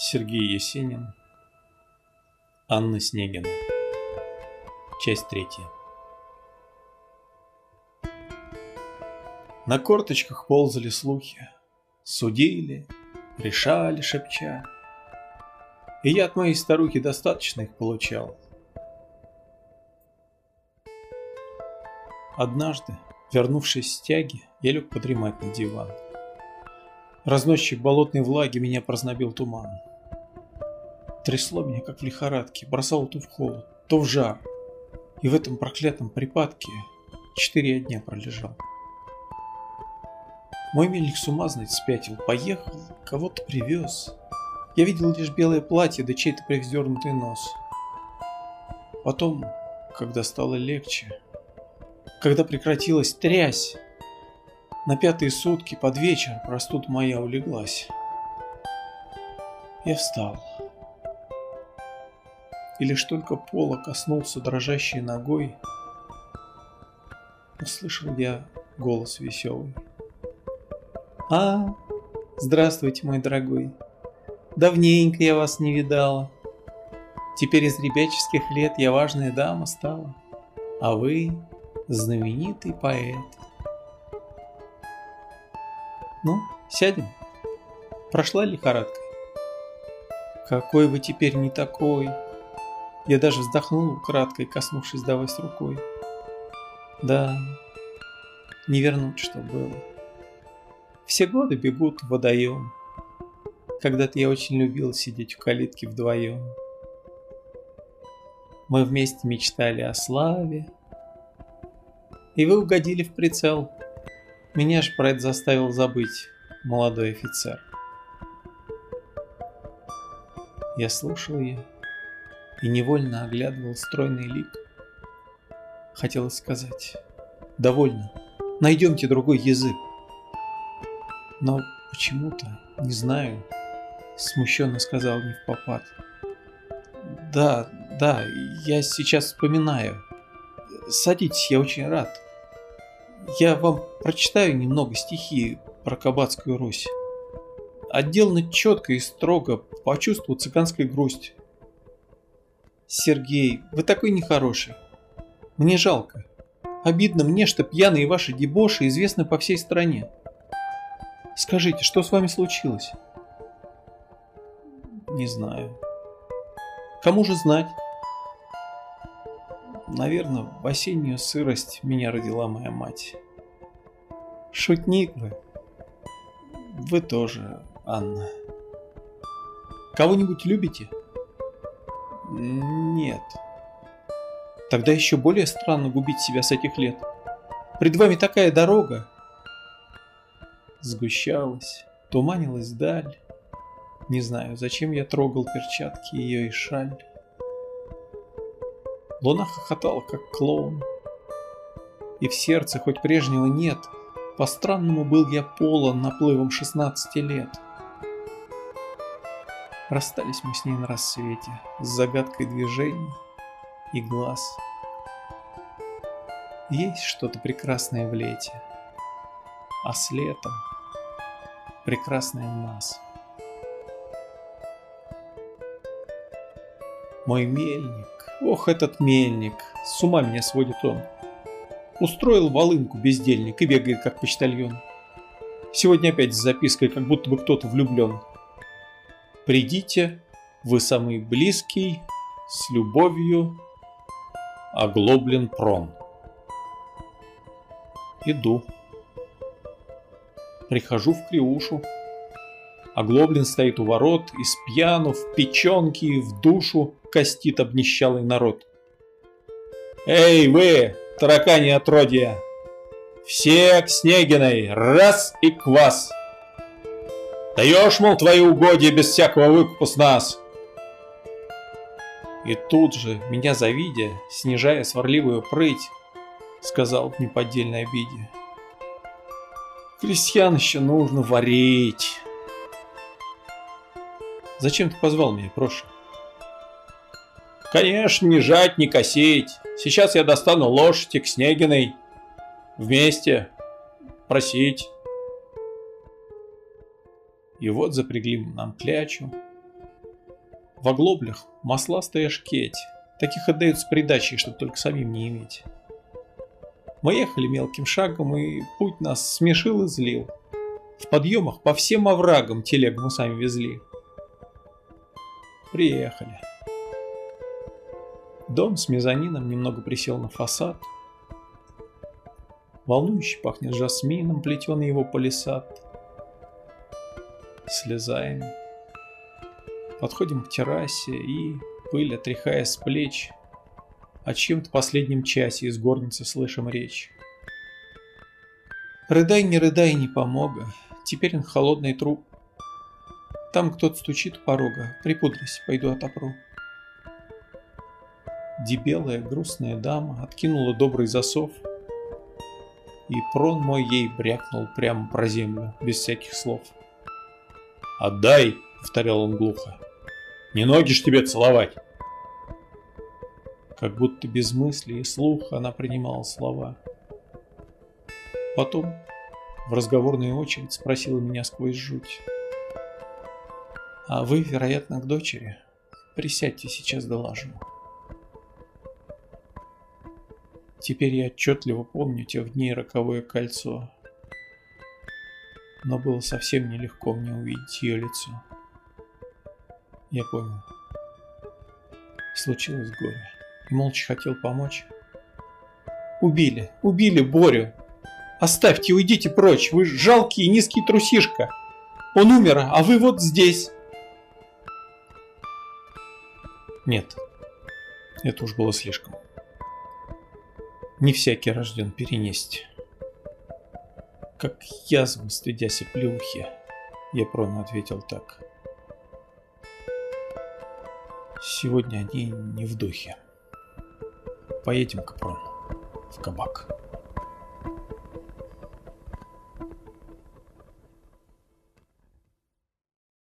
Сергей Есенин Анна Снегина. Часть третья. На корточках ползали слухи. Судили, решали, шепча. И я от моей старухи достаточно их получал. Однажды, вернувшись с тяги, я лег подремать на диван. Разносчик болотной влаги меня прознобил туман. Трясло меня, как в лихорадке, бросало то в холод, то в жар. И в этом проклятом припадке четыре дня пролежал. Мой мельник с ума, знать, спятил, поехал, кого-то привез. Я видел лишь белое платье, да чей-то привздернутый нос. Потом, когда стало легче, когда прекратилась трясь, на пятые сутки под вечер простуда моя улеглась. Я встал. И лишь только пола коснулся дрожащей ногой, услышал я голос веселый. «А, здравствуйте, мой дорогой. Давненько я вас не видала. Теперь из ребяческих лет я важная дама стала, а вы знаменитый поэт. Ну, сядем. Прошла лихорадка? Какой вы теперь не такой. Я даже вздохнул украдкой, коснувшись до вас рукой. Да, не вернуть, что было. Все годы бегут в водоем. Когда-то я очень любил сидеть в калитке вдвоем. Мы вместе мечтали о славе, и вы угодили в прицел. Меня ж про это заставил забыть молодой офицер. Я слушал ее и невольно оглядывал стройный лик. Хотелось сказать «Довольно, найдемте другой язык». Но почему-то, не знаю, смущенно сказал не в попад. Да, да, я сейчас вспоминаю. Садитесь, я очень рад. Я вам прочитаю немного стихи про Кабацкую Русь. Отделано четко и строго, по чувству цыганской грусти. Сергей, вы такой нехороший. Мне жалко. Обидно мне, что пьяные ваши дебоши известны по всей стране. Скажите, что с вами случилось? Не знаю. Кому же знать? Наверное, в осеннюю сырость меня родила моя мать. Шутник вы. Вы тоже, Анна. Кого-нибудь любите? Нет. Тогда еще более странно губить себя с этих лет. Пред вами такая дорога. Сгущалась, туманилась даль. Не знаю, зачем я трогал перчатки ее и шаль. Луна хохотала, как клоун. И в сердце хоть прежнего нет, по-странному был я полон наплывом 16 лет. Расстались мы с ней на рассвете, с загадкой движений и глаз. Есть что-то прекрасное в лете, а с летом прекрасное в нас. Мой мельник, Ох, этот мельник, с ума меня сводит он. Устроил волынку бездельник и бегает как почтальон. Сегодня опять с запиской, как будто бы кто-то влюблен. Придите, вы самый близкий, с любовью, оглоблен прон. Иду. Прихожу в Криушу. Оглоблен стоит у ворот, из пьяну, в печенки, в душу костит обнищалый народ. «Эй, вы, таракани отродья! Все к Снегиной, раз и квас! Даешь, мол, твои угодья без всякого выкупа с нас!» И тут же, меня завидя, снижая сварливую прыть, сказал в неподдельной обиде. Крестьян еще нужно варить. Зачем ты позвал меня, Проша? Конечно, не жать, не косить. Сейчас я достану лошадь к Снегиной. Вместе. Просить. И вот запрягли нам клячу. В оглоблях масластая шкеть. Таких отдают с придачей, чтобы только самим не иметь. Мы ехали мелким шагом, и путь нас смешил и злил. В подъемах по всем оврагам телегу мы сами везли. Приехали. Дом с мезонином немного присел на фасад. Волнующе пахнет жасмином, плетеный его палисад. Слезаем. Подходим к террасе и, пыль отряхая с плеч, о чем-то последнем часе из горницы слышим речь. Рыдай, не рыдай, не помога, теперь он холодный труп. Там кто-то стучит у порога, припудрись, пойду отопру. Дебелая грустная дама откинула добрый засов, и прон мой ей брякнул прямо про землю, без всяких слов. «Отдай!» — повторял он глухо. «Не ноги ж тебе целовать!» Как будто без мысли и слуха она принимала слова. Потом в разговорную очередь спросила меня сквозь жуть. «А вы, вероятно, к дочери? Присядьте, сейчас доложу». Теперь я отчетливо помню тех дней роковое кольцо. Но было совсем нелегко мне увидеть ее лицо. Я понял. Случилось горе и молча хотел помочь. Убили, убили Борю. Оставьте, уйдите прочь, вы жалкий низкий трусишка. Он умер, а вы вот здесь. Нет, это уж было слишком. Не всякий рожден перенести. Как язву, стыдясь плюхи, я прон ответил так. Сегодня они не в духе. Поедем, Капрон, в кабак.